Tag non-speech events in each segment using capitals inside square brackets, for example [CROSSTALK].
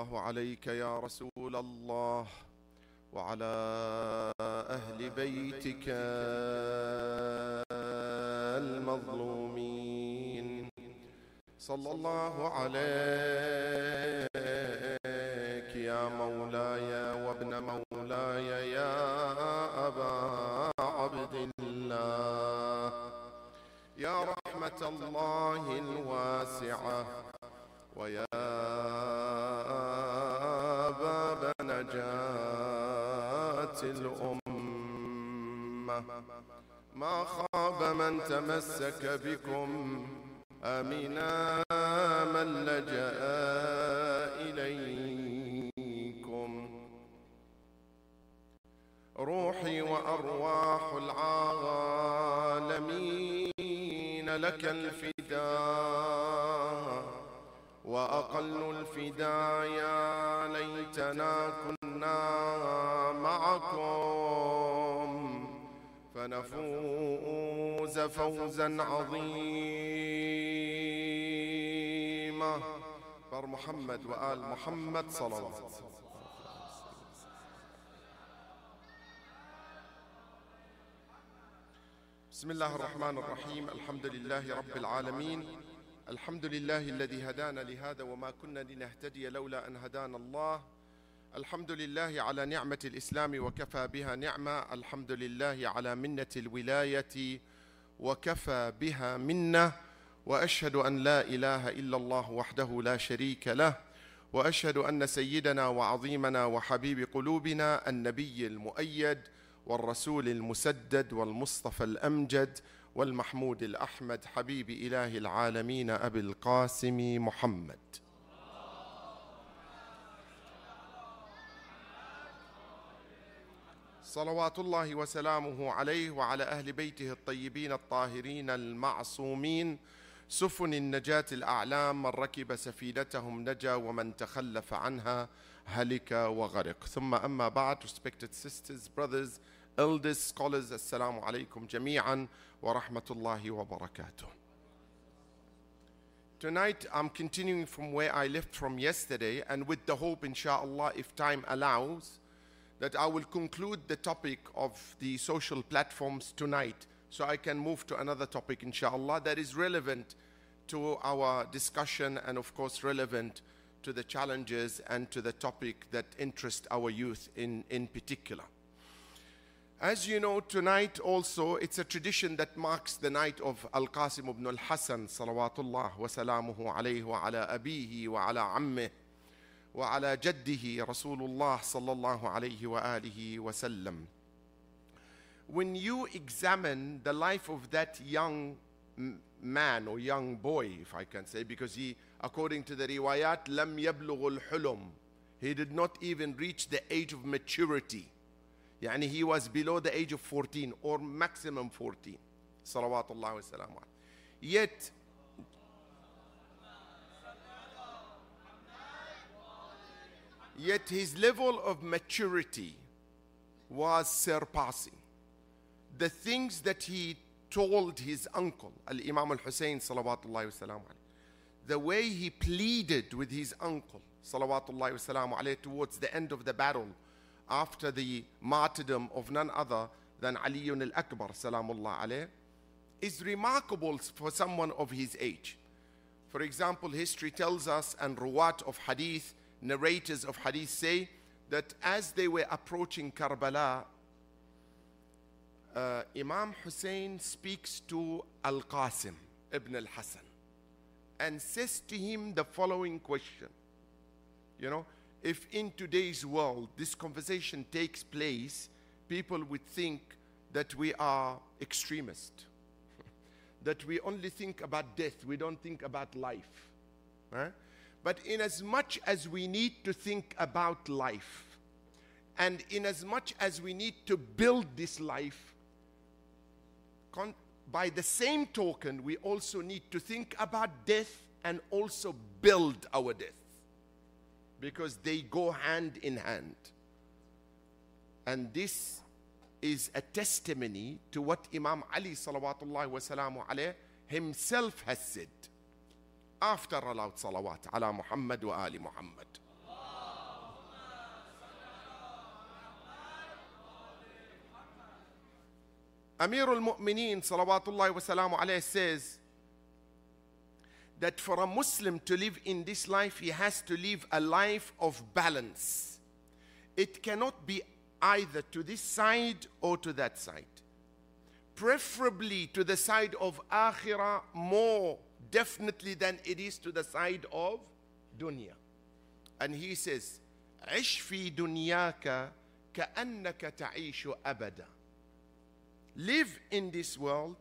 الله عليك يا رسول الله وعلى أهل بيتك المظلومين. صلى الله عليك يا مولاي وابن مولاي يا أبا عبد الله. يا رحمة الله الواسعة. ويا باب نجاة الأمة. ما خاب من تمسك بكم آمنا من لجأ إليكم. روحي وأرواح العالمين لك الفداء. وأقل الفداء يا ليتنا كنا معكم فنفوز فوزا عظيما. بر محمد وآل محمد صلوات بسم الله الرحمن الرحيم. الحمد لله رب العالمين. الحمد لله الذي هدانا لهذا وما كنا لنهتدي لولا أن هدانا الله. الحمد لله على نعمة الإسلام وكفى بها نعمة. الحمد لله على منة الولاية وكفى بها منة. وأشهد أن لا إله إلا الله وحده لا شريك له. وأشهد أن سيدنا وعظيمنا وحبيب قلوبنا النبي المؤيد والرسول المسدد والمصطفى الأمجد والمحمود الأحمد حبيب إله العالمين أبي القاسم محمد. صلوات الله وسلامه عليه وعلى أهل بيته الطيبين الطاهرين المعصومين. سفن النجاة الأعلام من ركب سفينتهم نجا ومن تخلف عنها هلك وغرق. ثم أما بعد respected sisters brothers eldest scholars, Assalamu alaikum jami'an wa rahmatullahi wa barakatuh. Tonight I'm continuing from where I left from yesterday and with the hope, inshallah, if time allows, that I will conclude the topic of the social platforms tonight so I can move to another topic, inshallah, that is relevant to our discussion and, of course, relevant to the challenges and to the topic that interest our youth in, in particular. As you know, tonight also it's a tradition that marks the night of Al Qasim ibn al Hassan, salawatullah wa salamuhu alayhi wa ala abihi wa ala ammih wa ala jaddihi Rasulullah sallallahu alayhi wa alihi wa sallam. When you examine the life of that young man or young boy, if I can say, because he, according to the riwayat, lam yablugh al-hulum. He did not even reach the age of maturity. يعني he was below the age of 14 or maximum 14 صلوات الله وسلامه yet yet his level of maturity was surpassing the things that he told his uncle al-imam al-hussein صلوات الله وسلامه the way he pleaded with his uncle صلوات الله وسلامه عليه towards the end of the battle after the martyrdom of none other than Ali al-Akbar salamullah alayh is remarkable for someone of his age. For example, history tells us and ruwat of hadith, narrators of hadith say that as they were approaching Karbala, uh, Imam Hussein speaks to Al-Qasim ibn al-Hasan and says to him the following question. You know, if in today's world this conversation takes place, people would think that we are extremist, [LAUGHS] that we only think about death, we don't think about life. But in as much as we need to think about life, and in as much as we need to build this life, con- by the same token, we also need to think about death and also build our death because they go hand in hand. And this is a testimony to what Imam Ali salawatullah wa alayh, himself has said after allowed salawat ala Muhammad wa Ali Muhammad. Amir al-Mu'mineen salawatullah wa alayh says that for a Muslim to live in this life, he has to live a life of balance. It cannot be either to this side or to that side. Preferably to the side of akhirah more definitely than it is to the side of dunya. And he says, عش في دنياك كأنك تعيش أبدا. Live in this world,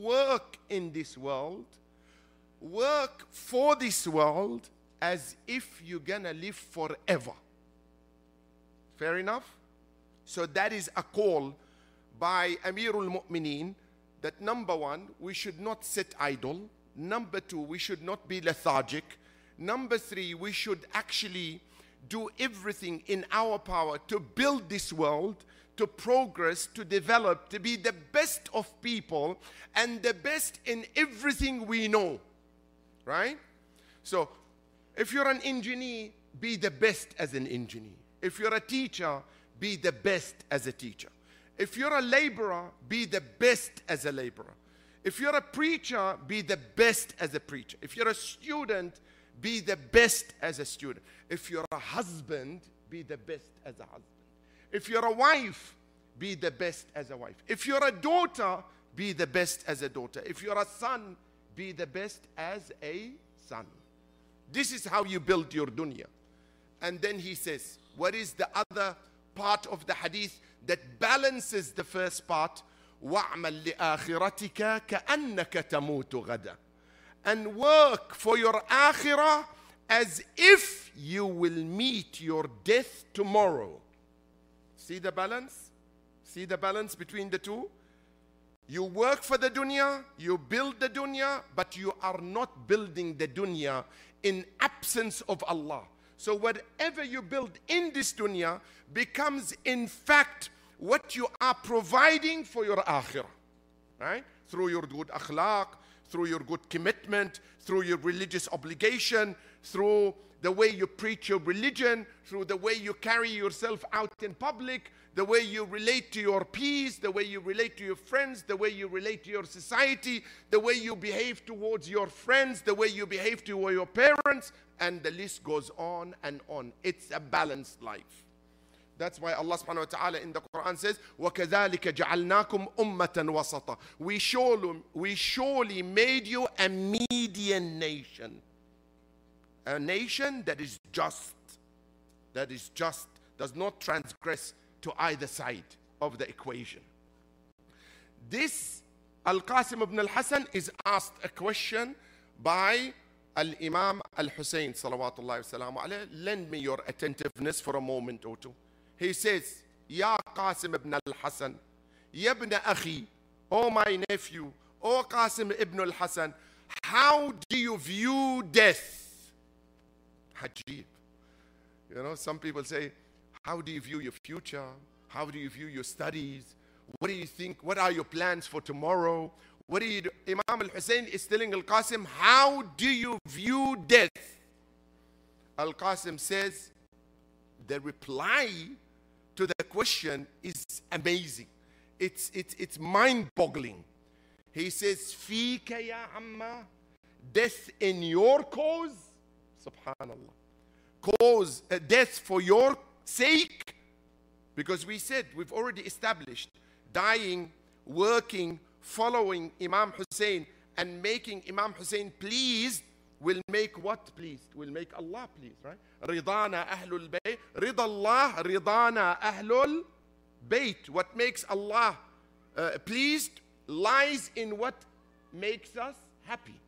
work in this world, work for this world as if you're gonna live forever. Fair enough? So that is a call by Amirul Mu'mineen that number one, we should not sit idle. Number two, we should not be lethargic. Number three, we should actually do everything in our power to build this world, to progress, to develop, to be the best of people and the best in everything we know. Right? So, if you're an engineer, be the best as an engineer. If you're a teacher, be the best as a teacher. If you're a laborer, be the best as a laborer. If you're a preacher, be the best as a preacher. If you're a student, be the best as a student. If you're a husband, be the best as a husband. If you're a wife, be the best as a wife. If you're a daughter, be the best as a daughter. If you're a son, be the best as a son. This is how you build your dunya. And then he says, what is the other part of the hadith that balances the first part? وَاعْمَلْ لِآخِرَتِكَ كَأَنَّكَ تَمُوتُ غَدًا And work for your akhirah as if you will meet your death tomorrow. See the balance? See the balance between the two? You work for the dunya, you build the dunya, but you are not building the dunya in absence of Allah. So whatever you build in this dunya becomes in fact what you are providing for your akhirah. Right? Through your good akhlaq, through your good commitment, through your religious obligation, through the way you preach your religion, through the way you carry yourself out in public, the way you relate to your peers, the way you relate to your friends, the way you relate to your society, the way you behave towards your friends, the way you behave to your parents, and the list goes on and on. It's a balanced life. That's why Allah subhanahu wa ta'ala in the Quran says, وَكَذَلِكَ جَعَلْنَاكُمْ أُمَّةً وَسَطًا we surely, we surely made you a median nation. A nation that is just, that is just, does not transgress to either side of the equation. This Al Qasim ibn al Hassan is asked a question by Al Imam Al Hussein, salawatullahi wasalamu alayhi. Lend me your attentiveness for a moment or two. He says, Ya Qasim ibn al Hassan, Ya ibn Akhi, oh my nephew, oh Qasim ibn al Hassan, how do you view death? Hajib. You know, some people say, how do you view your future? How do you view your studies? What do you think? What are your plans for tomorrow? What do you do? Imam al Hussein is telling Al Qasim, How do you view death? Al Qasim says, The reply to the question is amazing. It's, it's, it's mind boggling. He says, Fika ya amma, death in your cause. Subhanallah. Cause, uh, death for your sake? Because we said, we've already established, dying, working, following Imam Hussein, and making Imam Hussein pleased will make what pleased? Will make Allah pleased, right? Ridana ahlul bayt. Rida Allah, ridana ahlul bayt. What makes Allah uh, pleased lies in what makes us happy,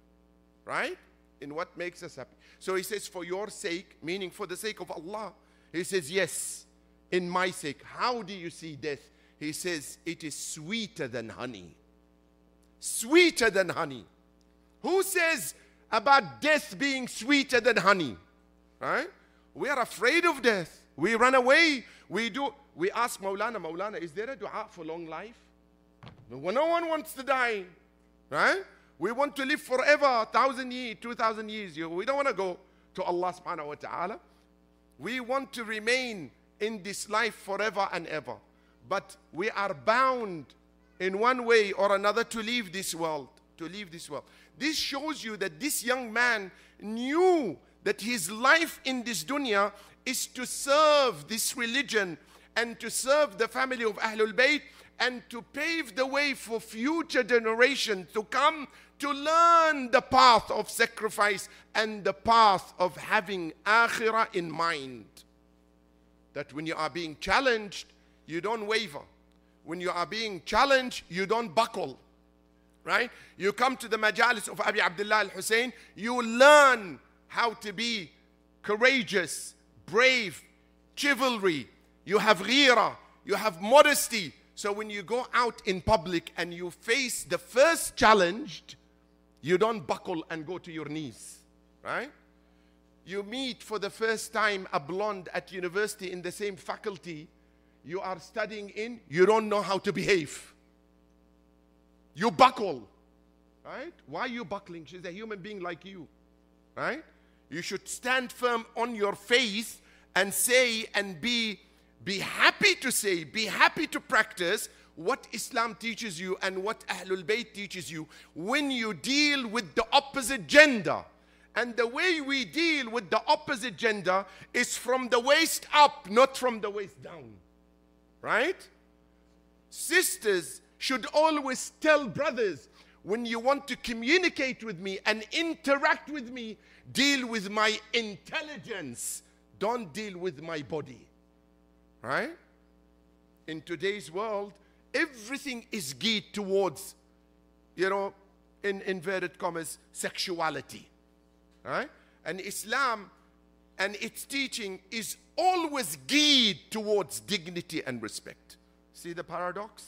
right? In what makes us happy. So he says, for your sake, meaning for the sake of Allah, he says, Yes, in my sake. How do you see death? He says, It is sweeter than honey. Sweeter than honey. Who says about death being sweeter than honey? Right? We are afraid of death. We run away. We do. We ask Maulana, Maulana, is there a dua for long life? No one wants to die. Right? We want to live forever, thousand years, two thousand years. We don't want to go to Allah subhanahu wa ta'ala. We want to remain in this life forever and ever. But we are bound in one way or another to leave this world. To leave this world. This shows you that this young man knew that his life in this dunya is to serve this religion and to serve the family of Ahlul Bayt and to pave the way for future generations to come to learn the path of sacrifice and the path of having akhirah in mind. That when you are being challenged, you don't waver. When you are being challenged, you don't buckle. Right? You come to the majalis of Abi Abdullah al Hussein, you learn how to be courageous, brave, chivalry. You have ghira, you have modesty. So when you go out in public and you face the first challenge, you don't buckle and go to your knees, right? You meet for the first time a blonde at university in the same faculty you are studying in, you don't know how to behave. You buckle, right? Why are you buckling? She's a human being like you, right? You should stand firm on your face and say and be be happy to say, be happy to practice what Islam teaches you and what Ahlul Bayt teaches you when you deal with the opposite gender. And the way we deal with the opposite gender is from the waist up, not from the waist down. Right? Sisters should always tell brothers when you want to communicate with me and interact with me, deal with my intelligence. Don't deal with my body. Right? In today's world, everything is geared towards, you know, in inverted commas, sexuality. Right? And Islam and its teaching is always geared towards dignity and respect. See the paradox?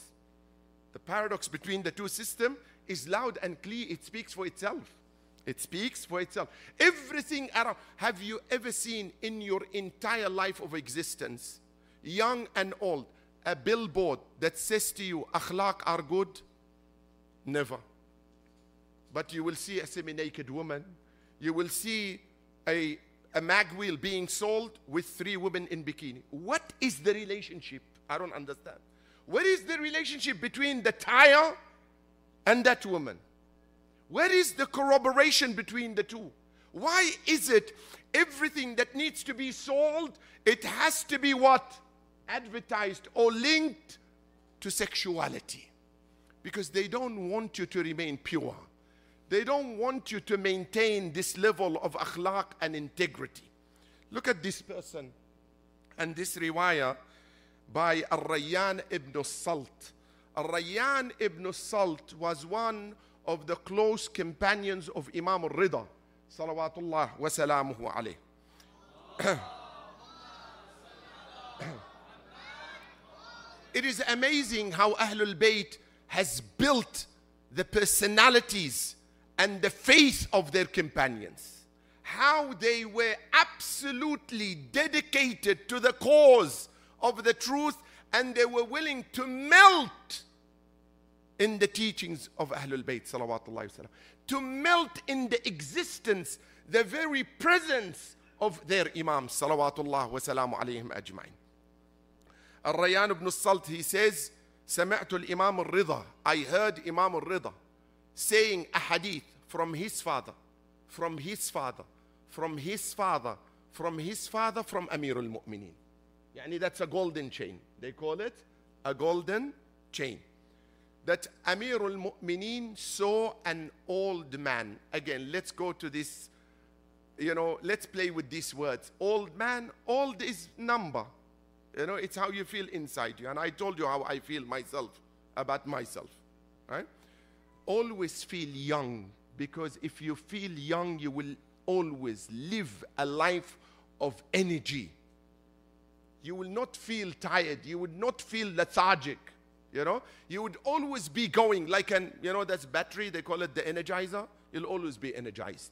The paradox between the two systems is loud and clear. It speaks for itself. It speaks for itself. Everything around. Have you ever seen in your entire life of existence, young and old, a billboard that says to you, akhlaq are good? Never. But you will see a semi naked woman. You will see a, a mag wheel being sold with three women in bikini. What is the relationship? I don't understand. What is the relationship between the tire and that woman? Where is the corroboration between the two? Why is it everything that needs to be sold, it has to be what? Advertised or linked to sexuality because they don't want you to remain pure. They don't want you to maintain this level of akhlaq and integrity. Look at this person and this riwayah by Al-Rayyan ibn Salt. Al-Rayyan ibn Salt was one of the close companions of Imam al-Rida salawatullah wa salamuhu alayh. It is amazing how Ahlul Bayt has built the personalities and the faith of their companions. How they were absolutely dedicated to the cause of the truth and they were willing to melt in the teachings of Ahlul Bayt salawatullah to melt in the existence, the very presence of their Imam, salawatullah wa salamu alayhim ajma'in. الريان ibn Salt, he says, سمعت الإمام الرضا I heard Imam al-Rida saying a hadith from his father, from his father, from his father, from his father, from Amir al-Mu'mineen. Yani that's a golden chain. They call it a golden chain. That Amir al-Mu'mineen saw an old man. Again, let's go to this, you know, let's play with these words. Old man, old is number. You know, it's how you feel inside you. And I told you how I feel myself about myself. Right? Always feel young because if you feel young, you will always live a life of energy. You will not feel tired. You would not feel lethargic. You know, you would always be going like an, you know, that's battery, they call it the energizer. You'll always be energized.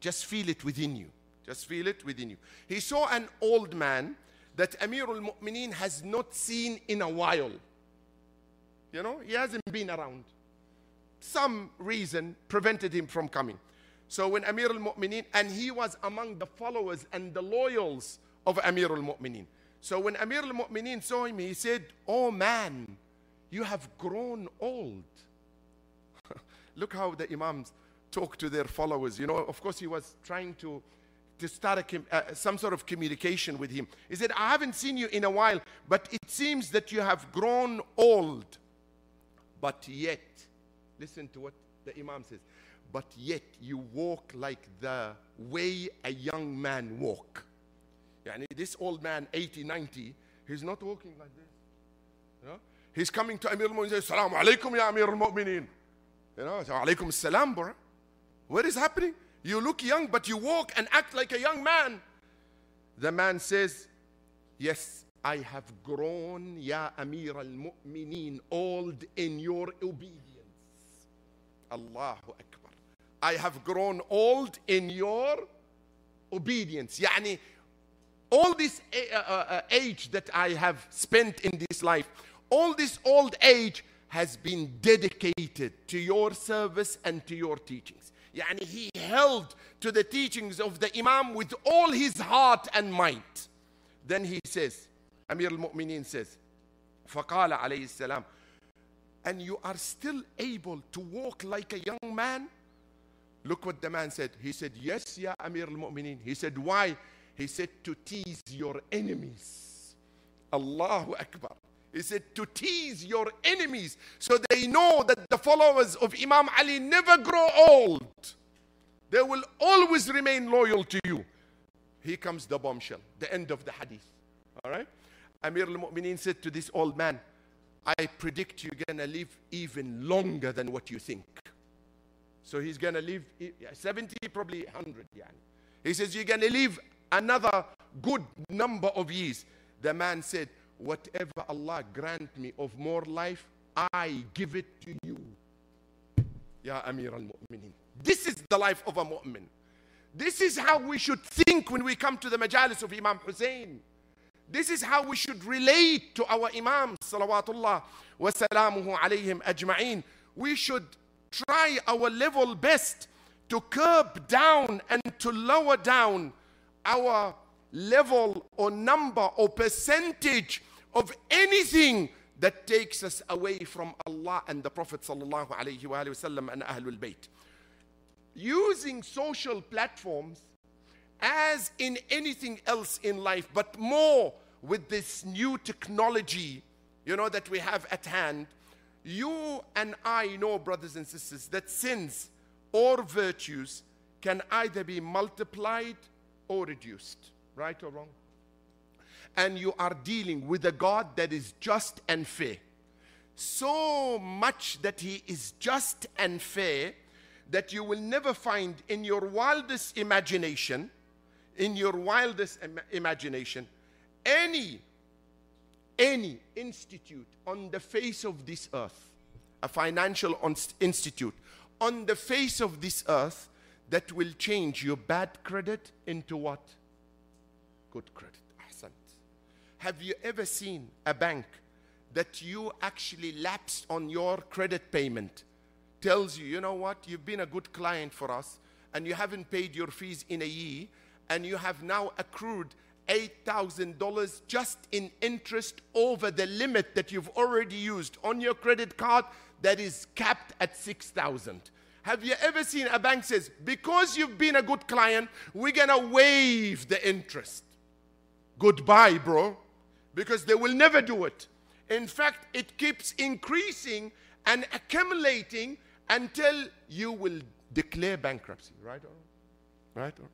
Just feel it within you. Just feel it within you. He saw an old man that Amir al-Mu'mineen has not seen in a while. You know, he hasn't been around. Some reason prevented him from coming. So when Amir al-Mu'mineen, and he was among the followers and the loyals of Amir al-Mu'mineen. So when Amir al-Mu'mineen saw him, he said, Oh man, You have grown old. [LAUGHS] Look how the Imams talk to their followers. You know, of course, he was trying to, to start com- uh, some sort of communication with him. He said, I haven't seen you in a while, but it seems that you have grown old. But yet, listen to what the Imam says, but yet you walk like the way a young man walk. Yani this old man, 80, 90, he's not walking like this. You know? He's coming to Amir al-Mu'minin and says, Salaam alaikum ya Amir al-Mu'minin. You know, alaikum salam, bro. What is happening? You look young, but you walk and act like a young man. The man says, Yes, I have grown, Ya Amir al Mu'mineen, old in your obedience. Allahu Akbar. I have grown old in your obedience. Yani, all this uh, uh, age that I have spent in this life, all this old age has been dedicated to your service and to your teachings. Yani he held to the teachings of the Imam with all his heart and might. Then he says, Amir al-Mu'mineen says, فقال عليه السلام, and you are still able to walk like a young man? Look what the man said. He said, Yes, Ya Amir al Mu'mineen. He said, Why? He said, To tease your enemies. Allahu Akbar. He said, To tease your enemies so they know that the followers of Imam Ali never grow old. They will always remain loyal to you. Here comes the bombshell, the end of the hadith. All right? Amir al Mu'mineen said to this old man, I predict you're going to live even longer than what you think. So he's going to live 70, probably 100. Yani. He says, You're going to live another good number of years. The man said, Whatever Allah grant me of more life, I give it to you. Ya Amir al Mu'mineen. This is the life of a mu'min. This is how we should think when we come to the majalis of Imam Hussein. This is how we should relate to our Imams, salawatullah wa salamuhu alayhim ajma'een. We should try our level best to curb down and to lower down our level or number or percentage of anything that takes us away from Allah and the Prophet sallallahu alaihi wasallam and Ahlul Bayt. Using social platforms as in anything else in life, but more with this new technology, you know, that we have at hand, you and I know, brothers and sisters, that sins or virtues can either be multiplied or reduced, right or wrong? And you are dealing with a God that is just and fair. So much that He is just and fair that you will never find in your wildest imagination, in your wildest Im- imagination, any any institute on the face of this earth, a financial institute on the face of this earth that will change your bad credit into what? Good credit. Have you ever seen a bank that you actually lapsed on your credit payment? Tells you, you know what, you've been a good client for us and you haven't paid your fees in a year and you have now accrued $8,000 just in interest over the limit that you've already used on your credit card that is capped at 6,000. Have you ever seen a bank says, because you've been a good client, we're going to waive the interest. Goodbye, bro Because they will never do it. In fact, it keeps increasing and accumulating until you will declare bankruptcy, right? Or, right? Or?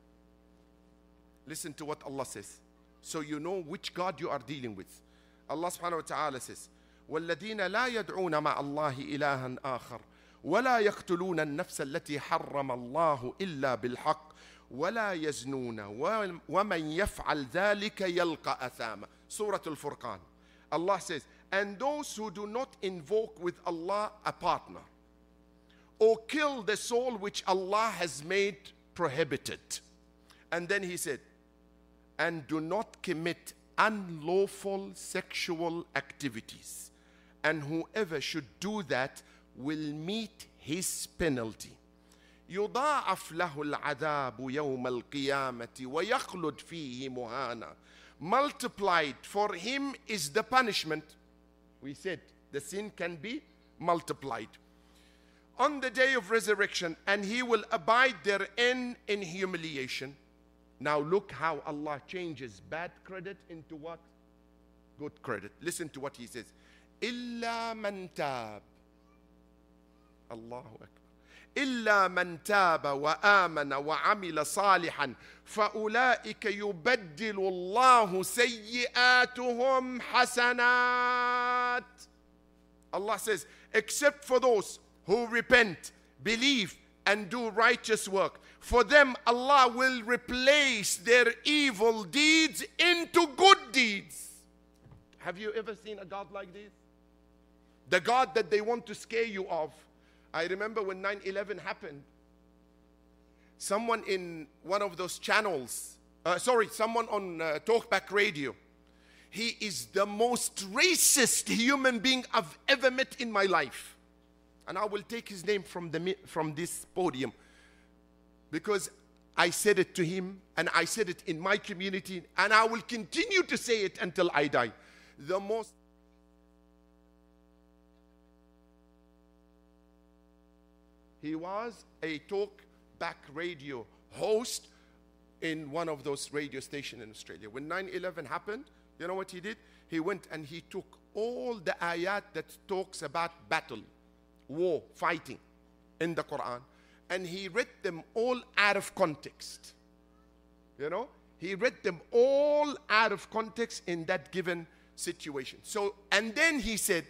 Listen to what Allah says so you know which God you are dealing with. Allah subhanahu wa ta'ala says, والذين لا يدعون مع الله إلها آخر ولا يقتلون النفس التي حرم الله إلا بالحق ولا يزنون ومن يفعل ذلك يلقى أثاما Surah Al-Furqan Allah says and those who do not invoke with Allah a partner or kill the soul which Allah has made prohibited and then he said and do not commit unlawful sexual activities. And whoever should do that will meet his penalty. يضاعف له العذاب يوم القيامة ويخلد فيه مهانا. multiplied for him is the punishment. We said the sin can be multiplied. On the day of resurrection, and he will abide therein in humiliation. Now, look how Allah changes bad credit into what? Good credit. Listen to what he says. Illa man tab. Allahu Akbar. إلا من تاب وآمن وعمل صالحا فأولئك يبدل الله سيئاتهم حسنات Allah says except for those who repent believe and do righteous work for them Allah will replace their evil deeds into good deeds have you ever seen a God like this the God that they want to scare you of I remember when 9 11 happened, someone in one of those channels, uh, sorry, someone on uh, Talkback Radio, he is the most racist human being I've ever met in my life. And I will take his name from, the, from this podium because I said it to him and I said it in my community and I will continue to say it until I die. The most He was a talk back radio host in one of those radio stations in Australia. When 9 11 happened, you know what he did? He went and he took all the ayat that talks about battle, war, fighting in the Quran, and he read them all out of context. You know? He read them all out of context in that given situation. So, and then he said,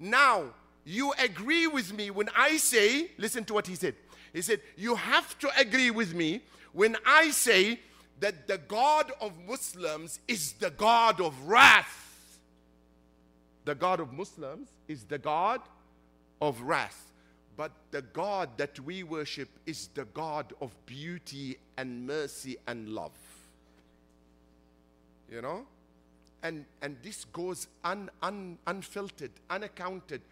Now you agree with me when I say, listen to what he said. He said, You have to agree with me when I say that the God of Muslims is the God of wrath. The God of Muslims is the God of wrath. But the God that we worship is the God of beauty and mercy and love. You know? And, and this goes un, un, unfiltered, unaccounted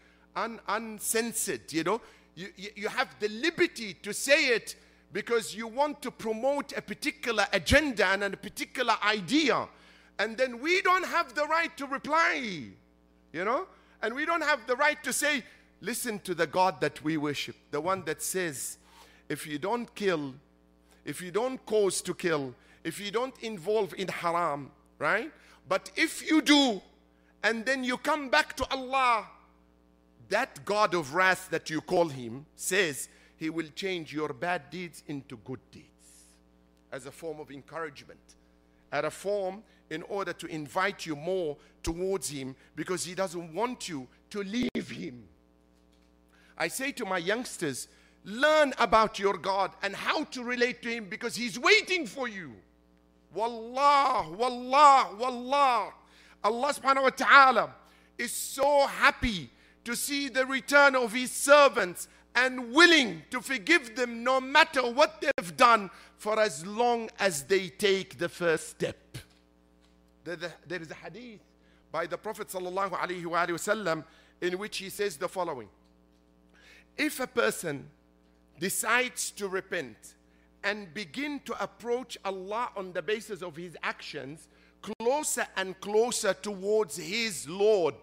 un, uncensored, you know. You, you, you have the liberty to say it because you want to promote a particular agenda and a particular idea. And then we don't have the right to reply, you know? And we don't have the right to say, listen to the God that we worship, the one that says, if you don't kill, if you don't cause to kill, if you don't involve in haram, right? But if you do, and then you come back to Allah that God of wrath that you call him says he will change your bad deeds into good deeds as a form of encouragement, as a form in order to invite you more towards him because he doesn't want you to leave him. I say to my youngsters, learn about your God and how to relate to him because he's waiting for you. Wallah, wallah, wallah. Allah subhanahu wa ta'ala is so happy to see the return of his servants and willing to forgive them no matter what they've done for as long as they take the first step. There is a hadith by the Prophet ﷺ in which he says the following If a person decides to repent and begin to approach Allah on the basis of his actions closer and closer towards his Lord.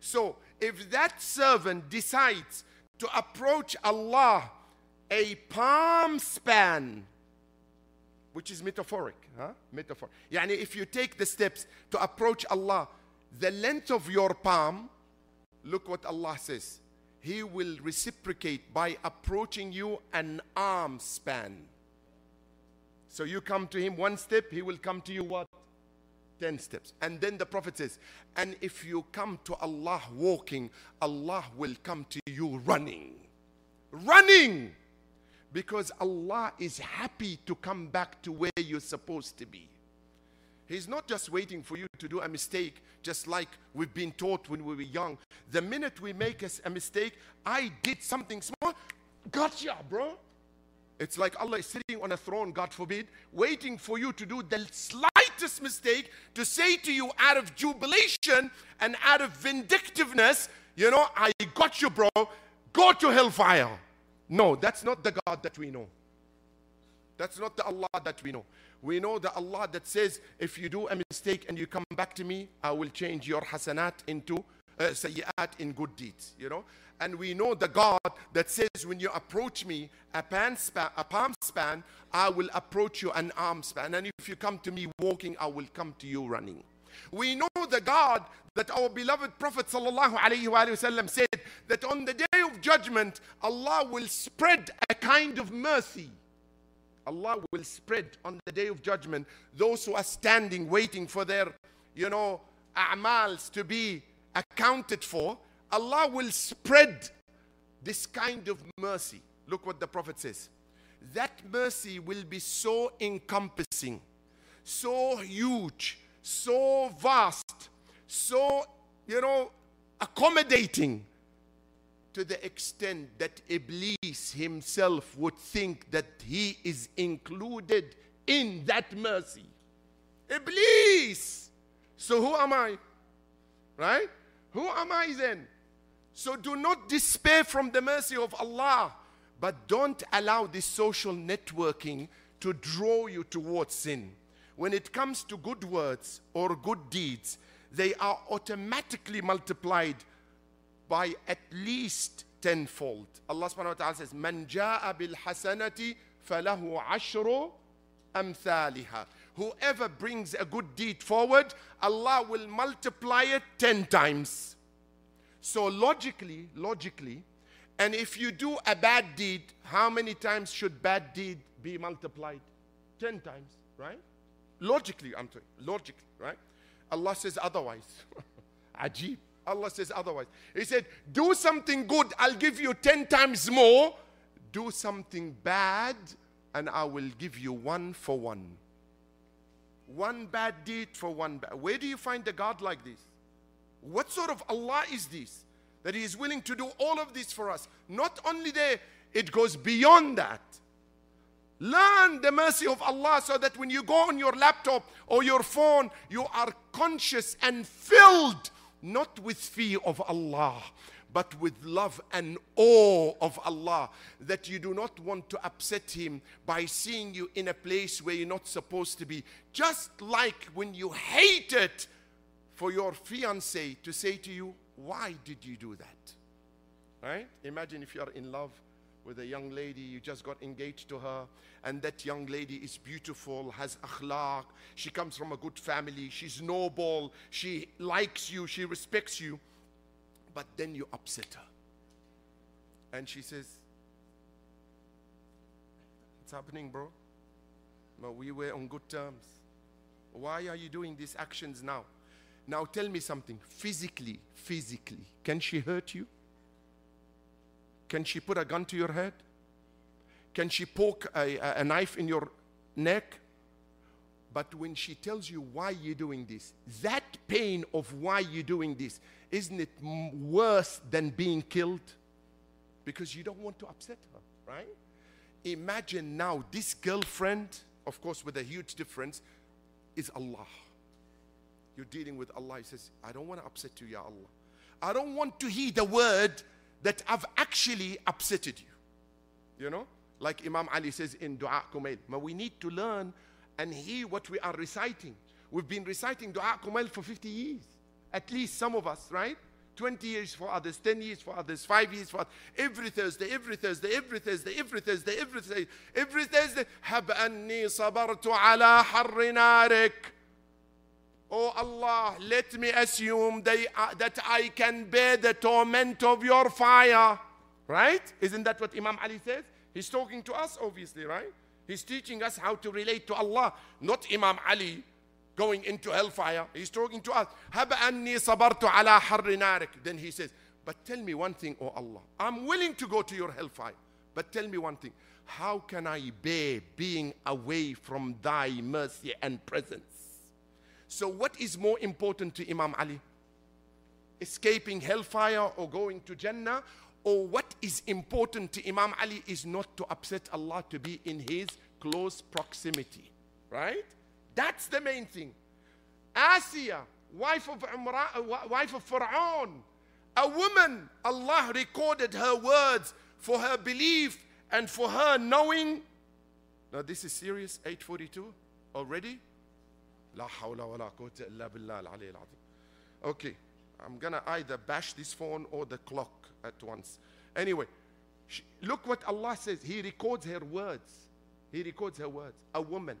So if that servant decides to approach Allah a palm span, which is metaphoric, huh? Metaphor. Yani if you take the steps to approach Allah, the length of your palm, look what Allah says. He will reciprocate by approaching you an arm span. So you come to him one step, he will come to you what? 10 steps. And then the Prophet says, And if you come to Allah walking, Allah will come to you running. Running! Because Allah is happy to come back to where you're supposed to be. He's not just waiting for you to do a mistake, just like we've been taught when we were young. The minute we make a mistake, I did something small, gotcha, bro. It's like Allah is sitting on a throne, God forbid, waiting for you to do the slightest mistake to say to you out of jubilation and out of vindictiveness, you know, I got you, bro. Go to hellfire. No, that's not the God that we know. That's not the Allah that we know. We know the Allah that says, if you do a mistake and you come back to me, I will change your hasanat into uh, in good deeds, you know. And we know the God that says, when you approach me a, pan span, a palm span, I will approach you an arm span. And if you come to me walking, I will come to you running. We know the God that our beloved Prophet ﷺ said that on the day of judgment, Allah will spread a kind of mercy. Allah will spread on the day of judgment those who are standing waiting for their, you know, a'mals to be accounted for. Allah will spread this kind of mercy. Look what the Prophet says. That mercy will be so encompassing, so huge, so vast, so, you know, accommodating to the extent that Iblis himself would think that he is included in that mercy. Iblis! So who am I? Right? Who am I then? So do not despair from the mercy of Allah, but don't allow this social networking to draw you towards sin when it comes to good words or good deeds, they are automatically multiplied by at least tenfold. Allah subhanahu wa ta'ala says, Man ja'a bil hasanati falahu ashru amthaliha. Whoever brings a good deed forward, Allah will multiply it ten times. So logically, logically, and if you do a bad deed, how many times should bad deed be multiplied? Ten times, right? Logically, I'm saying, logically, right? Allah says otherwise. [LAUGHS] Ajib. Allah says otherwise. He said, Do something good, I'll give you 10 times more. Do something bad, and I will give you one for one. One bad deed for one bad. Where do you find a God like this? What sort of Allah is this? That He is willing to do all of this for us. Not only there, it goes beyond that. Learn the mercy of Allah so that when you go on your laptop or your phone, you are conscious and filled not with fear of Allah, but with love and awe of Allah. That you do not want to upset Him by seeing you in a place where you're not supposed to be. Just like when you hate it for your fiance to say to you, Why did you do that? Right? Imagine if you are in love with a young lady, you just got engaged to her, and that young lady is beautiful, has akhlaq, she comes from a good family, she's noble, she likes you, she respects you, but then you upset her. And she says, It's happening, bro? No, we were on good terms. Why are you doing these actions now? Now tell me something. Physically, physically, can she hurt you? Can she put a gun to your head? Can she poke a, a, knife in your neck? But when she tells you why you're doing this, that pain of why you're doing this, isn't it worse than being killed? Because you don't want to upset her, right? Imagine now this girlfriend, of course, with a huge difference, is Allah. You're dealing with Allah. He says, I don't want to upset you, Ya Allah. I don't want to hear the word that I've actually upsetted you. You know? Like Imam Ali says in Dua Kumail. But we need to learn and hear what we are reciting. We've been reciting Dua Kumail for 50 years. At least some of us, right? 20 years for others, 10 years for others, 5 years for others. Every Thursday, every Thursday, every Thursday, every Thursday, every Thursday, every Thursday. هب أني صبرت على حر نارك. Oh Allah, let me assume they, uh, that I can bear the torment of your fire. Right? Isn't that what Imam Ali says? He's talking to us, obviously, right? He's teaching us how to relate to Allah, not Imam Ali going into hellfire. He's talking to us. Then he says, But tell me one thing, O Allah. I'm willing to go to your hellfire. But tell me one thing. How can I bear being away from thy mercy and presence? So, what is more important to Imam Ali? Escaping hellfire or going to Jannah? or what is important to Imam Ali is not to upset Allah to be in his close proximity. Right? That's the main thing. Asiya, wife of Umra, uh, wife of Fir'aun, a woman, Allah recorded her words for her belief and for her knowing. Now this is serious, 842 already. لا حول ولا قوة إلا بالله العلي العظيم. Okay. I'm gonna either bash this phone or the clock at once. Anyway, she, look what Allah says. He records her words. He records her words. A woman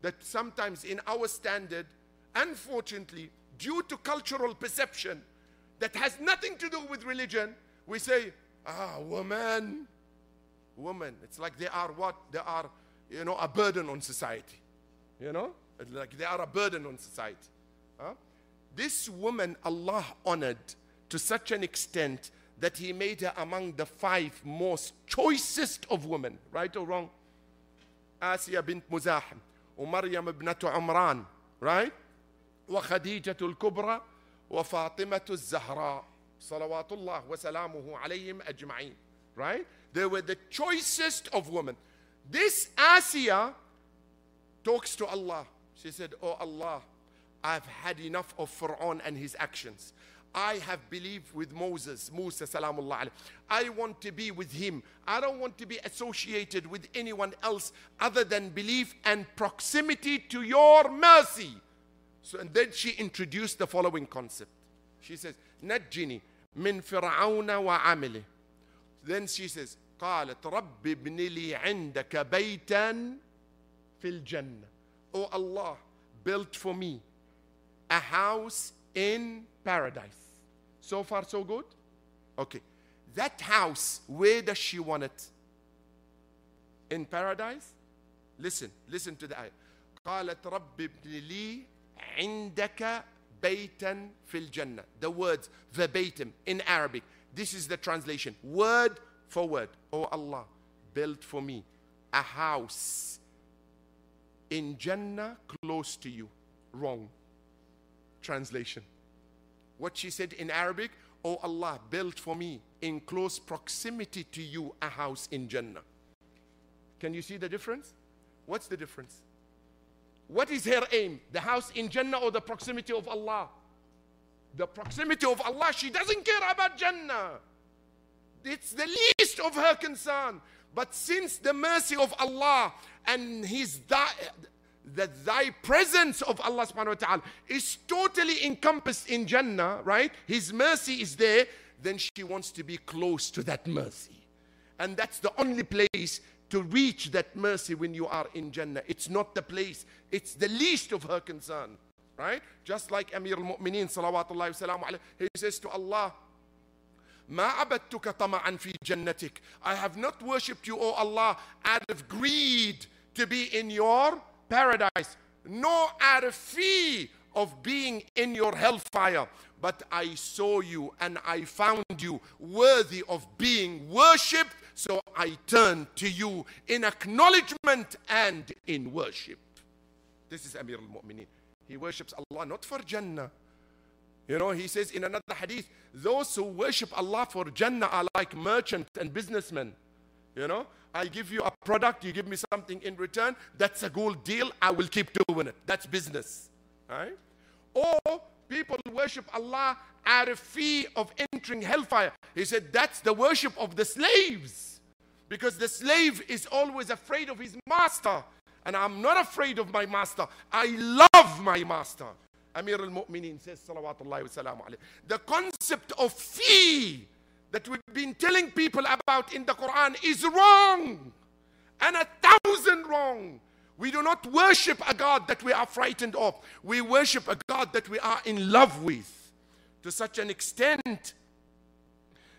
that sometimes in our standard, unfortunately, due to cultural perception that has nothing to do with religion, we say, ah, woman, woman. It's like they are what? They are, you know, a burden on society. You know? Like they are a burden on society. Huh? This woman Allah honored to such an extent that He made her among the five most choicest of women. Right or wrong? Asiya bint Muzahim, ومريم ابنة عمران, right? وخديجة الكبرى وفاطمة الزهراء صلوات الله وسلامه عليهم أجمعين right they were the choicest of women this Asiya talks to Allah she said oh Allah I've had enough of Pharaoh and his actions I have believed with Moses, Musa salamullah alayhi. I want to be with him. I don't want to be associated with anyone else other than belief and proximity to your mercy. So, and then she introduced the following concept. She says, نجني من فرعون وعمله. Then she says, قالت رب ابن لي عندك بيتا في الجنة. Oh Allah, built for me a house in paradise. So far, so good? Okay. That house, where does she want it? In paradise? Listen, listen to the ayah. قالت رب ابن لي عندك بيتا في الجنة. The words verbatim in Arabic. This is the translation, word for word. Oh Allah, build for me a house in Jannah close to you. Wrong. Translation. What she said in Arabic, Oh Allah, build for me in close proximity to you a house in Jannah. Can you see the difference? What's the difference? What is her aim? The house in Jannah or the proximity of Allah? The proximity of Allah. She doesn't care about Jannah. It's the least of her concern. But since the mercy of Allah and His that thy presence of Allah subhanahu wa ta'ala is totally encompassed in Jannah, right? His mercy is there, then she wants to be close to that mercy. And that's the only place to reach that mercy when you are in Jannah. It's not the place, it's the least of her concern, right? Just like Amir al-Mu'mineen salawatullahi wa alayhi, he says to Allah, ما عبدتك طمعا في جنتك I have not worshipped you, O Allah, out of greed to be in your paradise, nor out a fee of being in your hellfire. But I saw you and I found you worthy of being worshipped, so I turned to you in acknowledgement and in worship. This is Amir al Mu'mineen. He worships Allah not for Jannah. You know, he says in another hadith, those who worship Allah for Jannah are like merchants and businessmen. You know, I give you a product, you give me something in return. That's a good deal. I will keep doing it. That's business. Right? Or people worship Allah out of fear of entering hellfire. He said that's the worship of the slaves. Because the slave is always afraid of his master. And I'm not afraid of my master. I love my master. Amir al-Mu'mineen says, salawatullahi wa The concept of fear that we've been telling people about in the Quran is wrong and a thousand wrong. We do not worship a God that we are frightened of. We worship a God that we are in love with to such an extent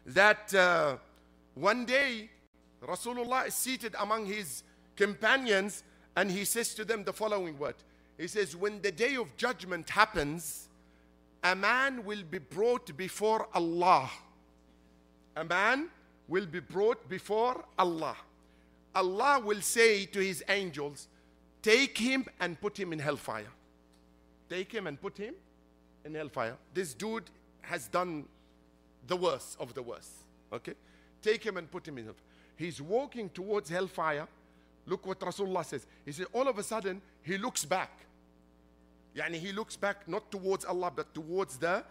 that uh, one day Rasulullah is seated among his companions and he says to them the following word. He says, When the day of judgment happens, a man will be brought before Allah a man will be brought before Allah. Allah will say to his angels, Take him and put him in hellfire. Take him and put him in hellfire. This dude has done the worst of the worst. Okay? Take him and put him in hellfire. He's walking towards hellfire. Look what Rasulullah says. He said, all of a sudden, he looks back. Yani he looks back not towards Allah, but towards the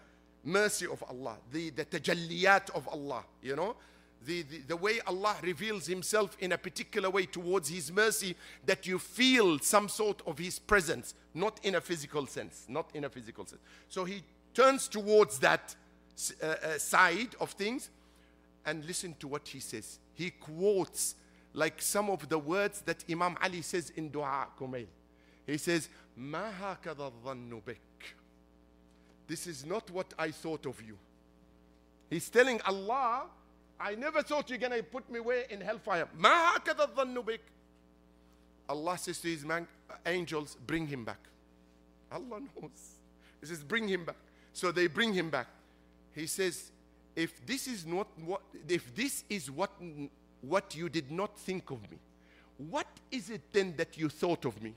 mercy of Allah, the, the tajalliyat of Allah, you know, the, the, the way Allah reveals Himself in a particular way towards His mercy that you feel some sort of His presence, not in a physical sense, not in a physical sense. So He turns towards that uh, uh, side of things and listen to what he says. He quotes like some of the words that Imam Ali says in Dua Kumail. He says, ما هكذا الظن بك. This is not what I thought of you. He's telling Allah, I never thought you're going to put me away in hellfire. ما هكذا الظن بك. Allah says to his man, angels, bring him back. Allah knows. He says, bring him back. So they bring him back. He says, if this is not what, if this is what, what you did not think of me, what is it then that you thought of me?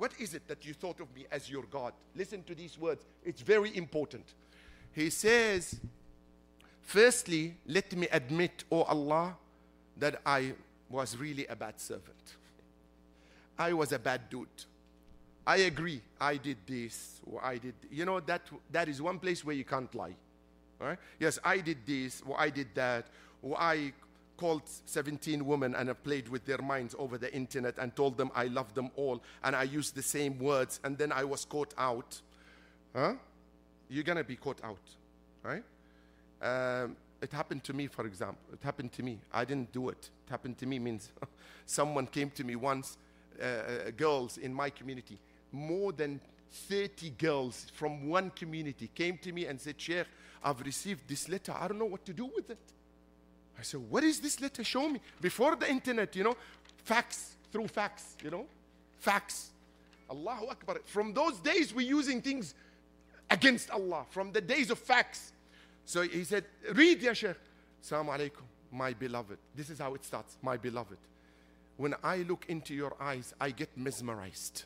What is it that you thought of me as your God? Listen to these words. It's very important. He says, Firstly, let me admit, O Allah, that I was really a bad servant. I was a bad dude. I agree. I did this or I did. You know that that is one place where you can't lie. Right? Yes, I did this or I did that or I called 17 women and I played with their minds over the internet and told them I love them all and I used the same words and then I was caught out. Huh? You're gonna be caught out, right? Um, it happened to me, for example. It happened to me. I didn't do it. It happened to me means [LAUGHS] someone came to me once, uh, uh, girls in my community, more than 30 girls from one community came to me and said, Sheikh, I've received this letter. I don't know what to do with it. I said, What is this letter? Show me. Before the internet, you know, fax, through fax, you know, fax. Allahu Akbar. From those days, we're using things against Allah, from the days of fax. So he said, Read, Ya Sheikh. Assalamu alaikum, my beloved. This is how it starts, my beloved. When I look into your eyes, I get mesmerized.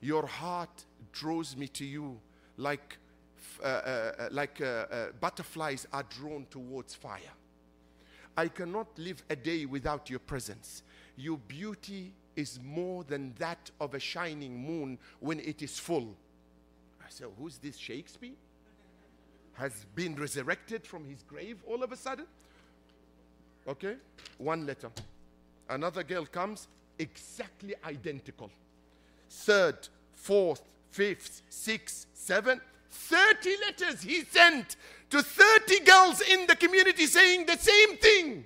Your heart draws me to you like, uh, uh, like uh, uh, butterflies are drawn towards fire. I cannot live a day without your presence. Your beauty is more than that of a shining moon when it is full. I said, Who's this Shakespeare? Has been resurrected from his grave all of a sudden? Okay, one letter. Another girl comes, exactly identical. Third, fourth, fifth, sixth, seventh, 30 letters he sent to 30 girls in the community saying the same thing.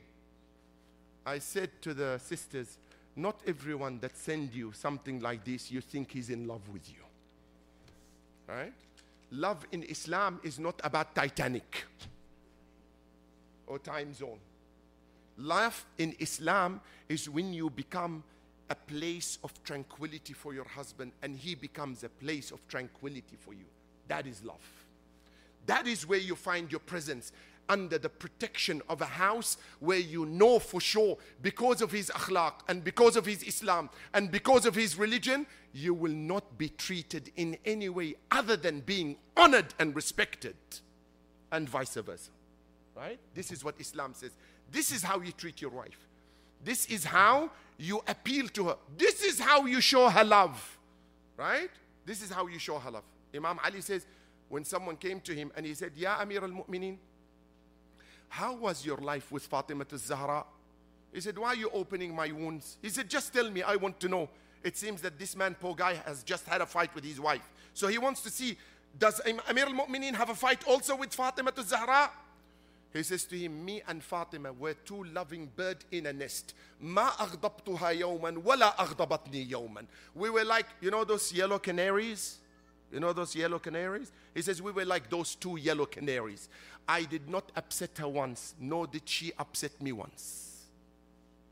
I said to the sisters, not everyone that send you something like this, you think he's in love with you. Right? Love in Islam is not about Titanic or time zone. Love in Islam is when you become a place of tranquility for your husband and he becomes a place of tranquility for you. That is love. That is where you find your presence under the protection of a house where you know for sure because of his akhlaq and because of his Islam and because of his religion, you will not be treated in any way other than being honored and respected, and vice versa. Right? This is what Islam says. This is how you treat your wife. This is how you appeal to her. This is how you show her love. Right? This is how you show her love. Imam Ali says, when someone came to him and he said, Ya Amir al Mu'mineen, how was your life with Fatima al Zahra? He said, Why are you opening my wounds? He said, Just tell me, I want to know. It seems that this man, poor guy, has just had a fight with his wife. So he wants to see, does Amir al Mu'mineen have a fight also with Fatima al Zahra? He says to him, Me and Fatima were two loving birds in a nest. Ma ha yawman wala aghdabatni yawman. We were like, you know those yellow canaries? You know those yellow canaries? He says, We were like those two yellow canaries. I did not upset her once, nor did she upset me once.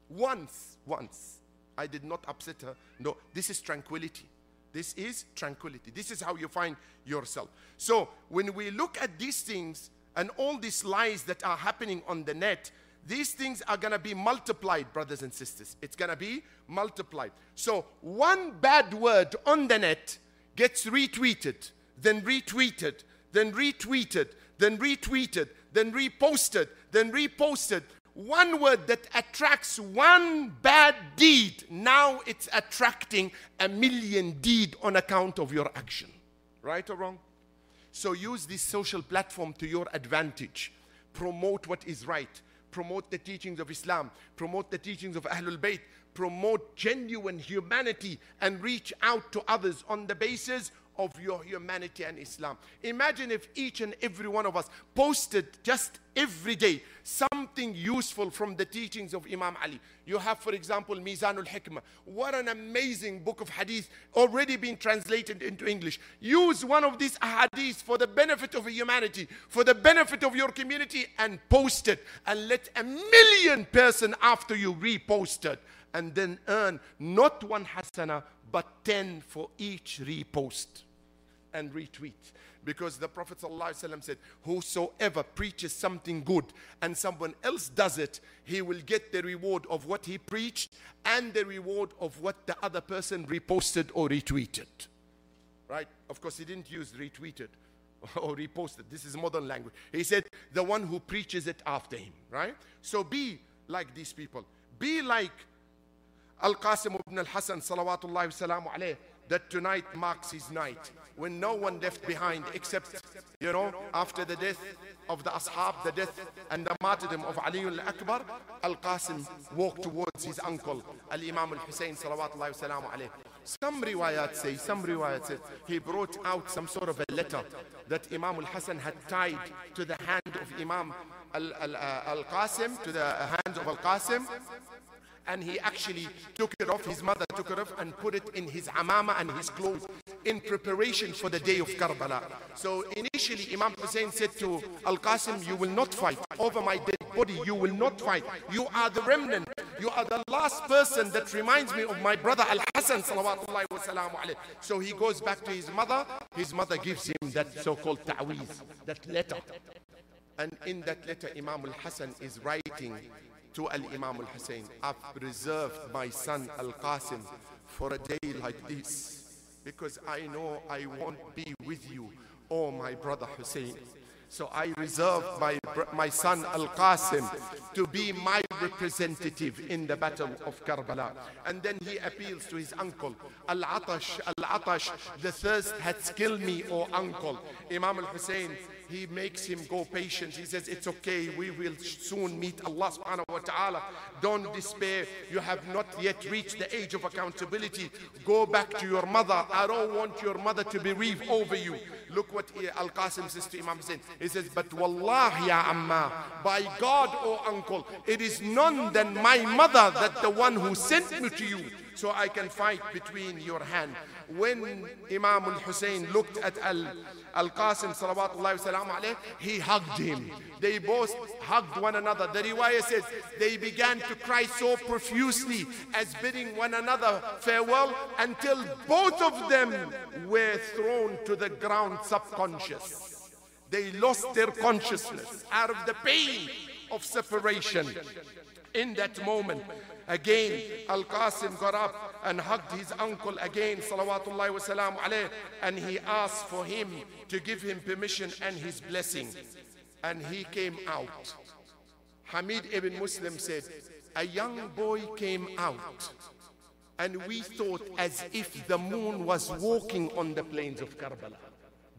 Once, once. I did not upset her. No, this is tranquility. This is tranquility. This is how you find yourself. So, when we look at these things and all these lies that are happening on the net, these things are going to be multiplied, brothers and sisters. It's going to be multiplied. So, one bad word on the net gets retweeted, then retweeted, then retweeted, then retweeted, then reposted, then reposted. One word that attracts one bad deed, now it's attracting a million deed on account of your action. Right or wrong? So use this social platform to your advantage. Promote what is right. Promote the teachings of Islam. Promote the teachings of Ahlul Bayt promote genuine humanity and reach out to others on the basis of your humanity and Islam. Imagine if each and every one of us posted just every day something useful from the teachings of Imam Ali. You have, for example, Mizanul Hikmah. What an amazing book of hadith already been translated into English. Use one of these hadiths for the benefit of humanity, for the benefit of your community, and post it. And let a million person after you repost it. And then earn not one hasana, but 10 for each repost and retweet. Because the Prophet ﷺ said, Whosoever preaches something good and someone else does it, he will get the reward of what he preached and the reward of what the other person reposted or retweeted. Right? Of course, he didn't use retweeted [LAUGHS] or reposted. This is modern language. He said, The one who preaches it after him. Right? So be like these people. Be like Al Qasim ibn al Hasan, salawatullahi wasalamu alayhi, that tonight marks his night when no one left behind except, you know, after the death of the Ashab, the death and the martyrdom of Ali al Akbar, Al Qasim walked towards his uncle, Al Imam al Hussein, salawatullahi wasalamu alayhi. Some riwayat say, some riwayat say, he brought out some sort of a letter that Imam al Hassan had tied to the hand of Imam uh, al Qasim, to the hand of Al Qasim and he actually took it off. His mother took it off and put it in his amama and his clothes in preparation for the day of Karbala. So initially, Imam Hussein said to Al Qasim, You will not fight over my dead body. You will not fight. You are the remnant. You are the last person that reminds me of my brother Al Hassan. So he goes back to his mother. His mother gives him that so called ta'weez, that letter. And in that letter, Imam Al Hassan is writing to Al Imam Al Hussein, I've preserved my son Al Qasim for a day like this because I know I won't be with you, oh my brother Hussein. So I reserve my, my son Al Qasim to be my representative in the battle of Karbala. And then he appeals to his uncle, Al Atash, Al Atash, the thirst has killed me, oh uncle. Imam Al Hussein he makes him go patient. He says, It's okay, we will soon meet Allah subhanahu wa ta'ala. Don't despair. You have not yet reached the age of accountability. Go back to your mother. I don't want your mother to bereave over you. Look what Al Qasim says to Imam Hussein. He says, But wallah ya amma, by God, O uncle, it is none than my mother that the one who sent me to you so I can fight between your hand. When Imam al Hussein looked at Al Al Qasim, salawatullahi he hugged him. They both hugged one another. The riwayah says they began to cry so profusely as bidding one another farewell until both of them were thrown to the ground subconscious. They lost their consciousness out of the pain of separation in that moment. Again, Al Qasim got up and hugged his uncle again, salawatullahi wasalam alayh, and he asked for him to give him permission and his blessing. And he came out. Hamid ibn Muslim said, A young boy came out, and we thought as if the moon was walking on the plains of Karbala.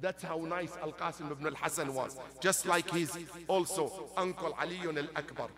That's how nice Al Qasim ibn al Hassan was, just like his also uncle Ali al Akbar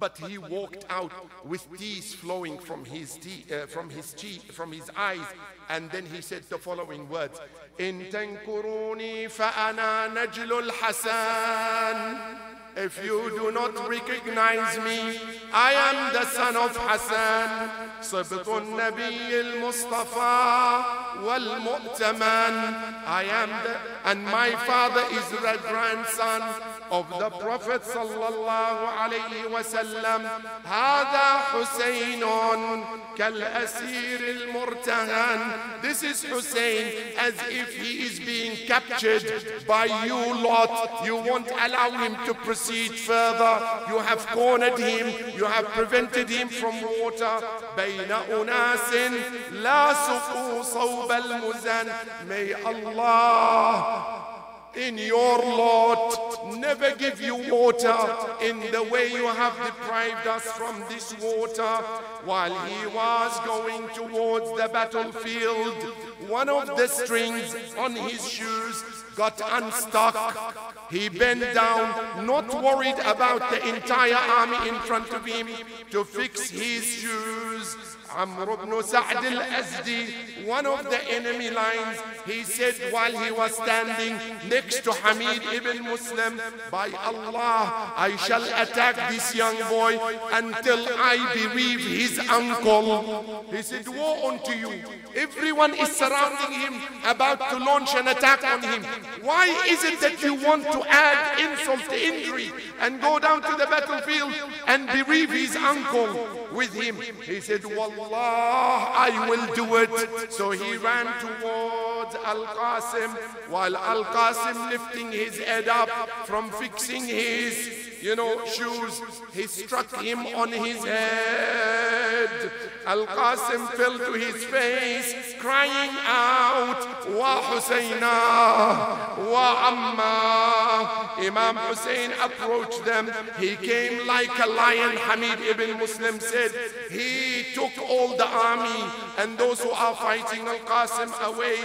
But he walked out with tears flowing from his, tea, uh, from his cheek, from his eyes. And then he said the following words, إن تنكروني فأنا نجل الحسن if you do not recognize me, I am the son of Hassan, صبط النبي المصطفى والمؤتمن. I am the, and my father is the grandson of the Prophet sallallahu alayhi wasallam. هذا حسين كالأسير المرتهن. This is Hussein as if he is being captured by you lot. You won't allow him to proceed proceed further. You have cornered him. You have prevented him from water. بين أناس لا سقوا صوب المزن. May Allah in your Lord never give you water in the way you have deprived us from this water. While he was going towards the battlefield, one of the strings on his shoes got unstuck. He bent down, not worried about the entire army in front of him, to fix his shoes Amr ibn Sa'd al-Azdi, one of the enemy lines, he said while he was standing next to Hamid ibn Muslim, by Allah, I shall attack this young boy until I bereave his uncle. He said, woe unto you. Everyone is surrounding him, about to launch an attack on him. Why is it that you want to add insult to injury and go down to the battlefield and bereave his uncle with him? He said, Wallah, I will do it. So he ran towards Al-Qasim while Al-Qasim lifting his head up from fixing his you know, shoes. He struck him on his head. Al-Qasim fell to his face, crying out, Wa Husayna, Wa Amma. Imam Hussein approached them. He came like a lion, Hamid ibn Muslim said. He took all the army and those who are fighting Al-Qasim away.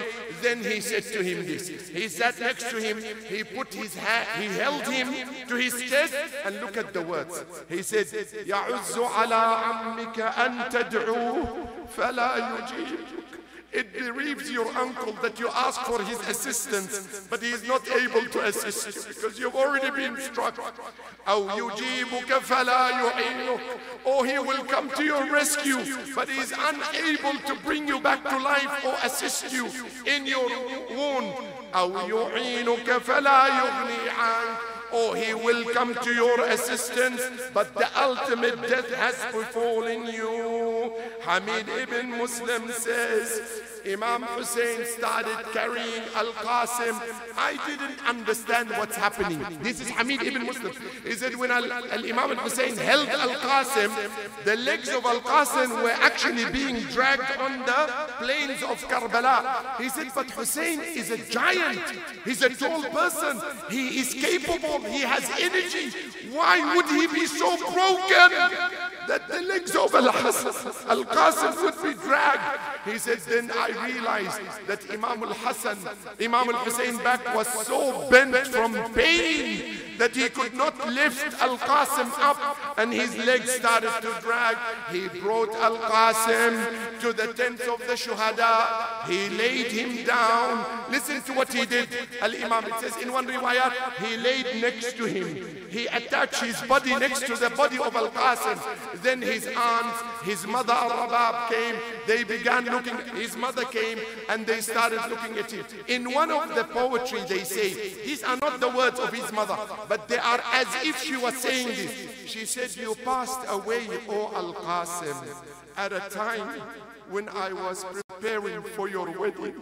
Then he said to him this. He sat next to him. He put his hand, he held him to his chest and look at the words. He said, يعز على عمك أن تدعوه فلا يجيبك. It bereaves your uncle that you ask for his assistance, but he is not able to assist you because you've already been struck. أو يجيبك فلا يعينك. Or he will come to your rescue, but he is unable to bring you back to life or assist you in your wound. أو يعينك فلا يغني عنك or he will come to your assistance, but the ultimate death has befallen you. Hamid ibn Muslim says, Imam Hussein started carrying Al-Qasim. I didn't understand what's happening. This is Hamid ibn Muslim. He said when Al-Imam Hussein held Al-Qasim, the legs of Al-Qasim were actually being dragged on the plains of Karbala. He said, but Hussein is a giant. He's a tall person. He is capable. He has energy. Why would he be so broken that the legs of Al-Qasim would be dragged? He said, then I realized that Imam al-Hassan, Imam al-Hussein back was so bent from pain that he could not lift Al-Qasim up and his legs started to drag. He brought Al-Qasim to the tent of the Shuhada. He laid him down. Listen to what he did. Al-Imam, it says in one riwayat, he laid next to him. He attached his body next to the body of Al-Qasim. Then his aunt, his mother Al-Rabab came. They began looking. His mother came and they started looking at him. In one of the poetry they say, these are not the words of his mother, but they are as if she was saying this. She said, you passed away, O Al-Qasim, at a time when I was preparing for your wedding.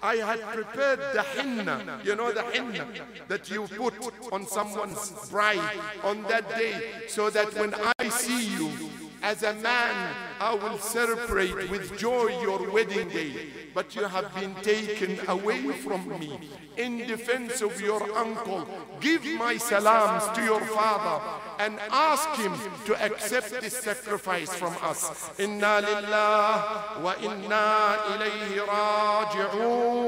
I had prepared the henna, you know the henna that you put on someone's bride on that day so that when I see you as a man, I will celebrate with joy your wedding day. But you have been taken away from me in defense of your uncle. Give my salams to your father and ask him to accept this sacrifice from us. Inna lillah wa inna ilayhi raji'un.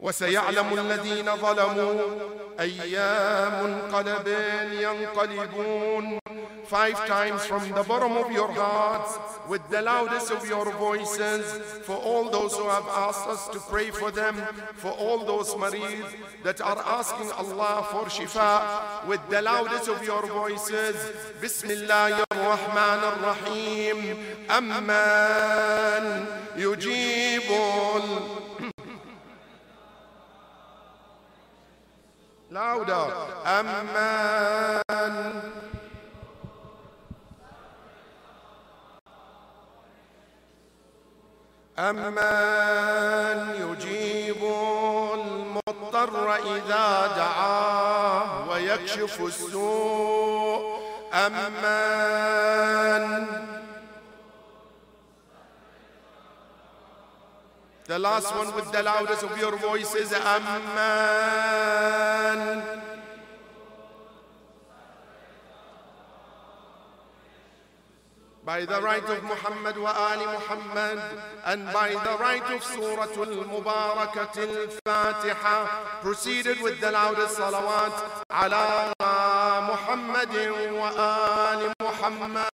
وسيعلم الذين ظلموا أي منقلب ينقلبون Five times from the bottom of your hearts with the loudest of your voices for all those who have asked us to pray for them for all those marid that are asking Allah for shifa with the loudest of your voices Bismillah ar-Rahman ar-Rahim Amman yujibul louder أمن أمن يجيب المضطر إذا دعاه ويكشف السوء. أمن The last one with the loudest of your voices, Amman. By the right of Muhammad wa Ali Muhammad and by the right of Surah Al-Mubarakat Al-Fatiha proceeded with the loudest salawat ala محمد وآل محمد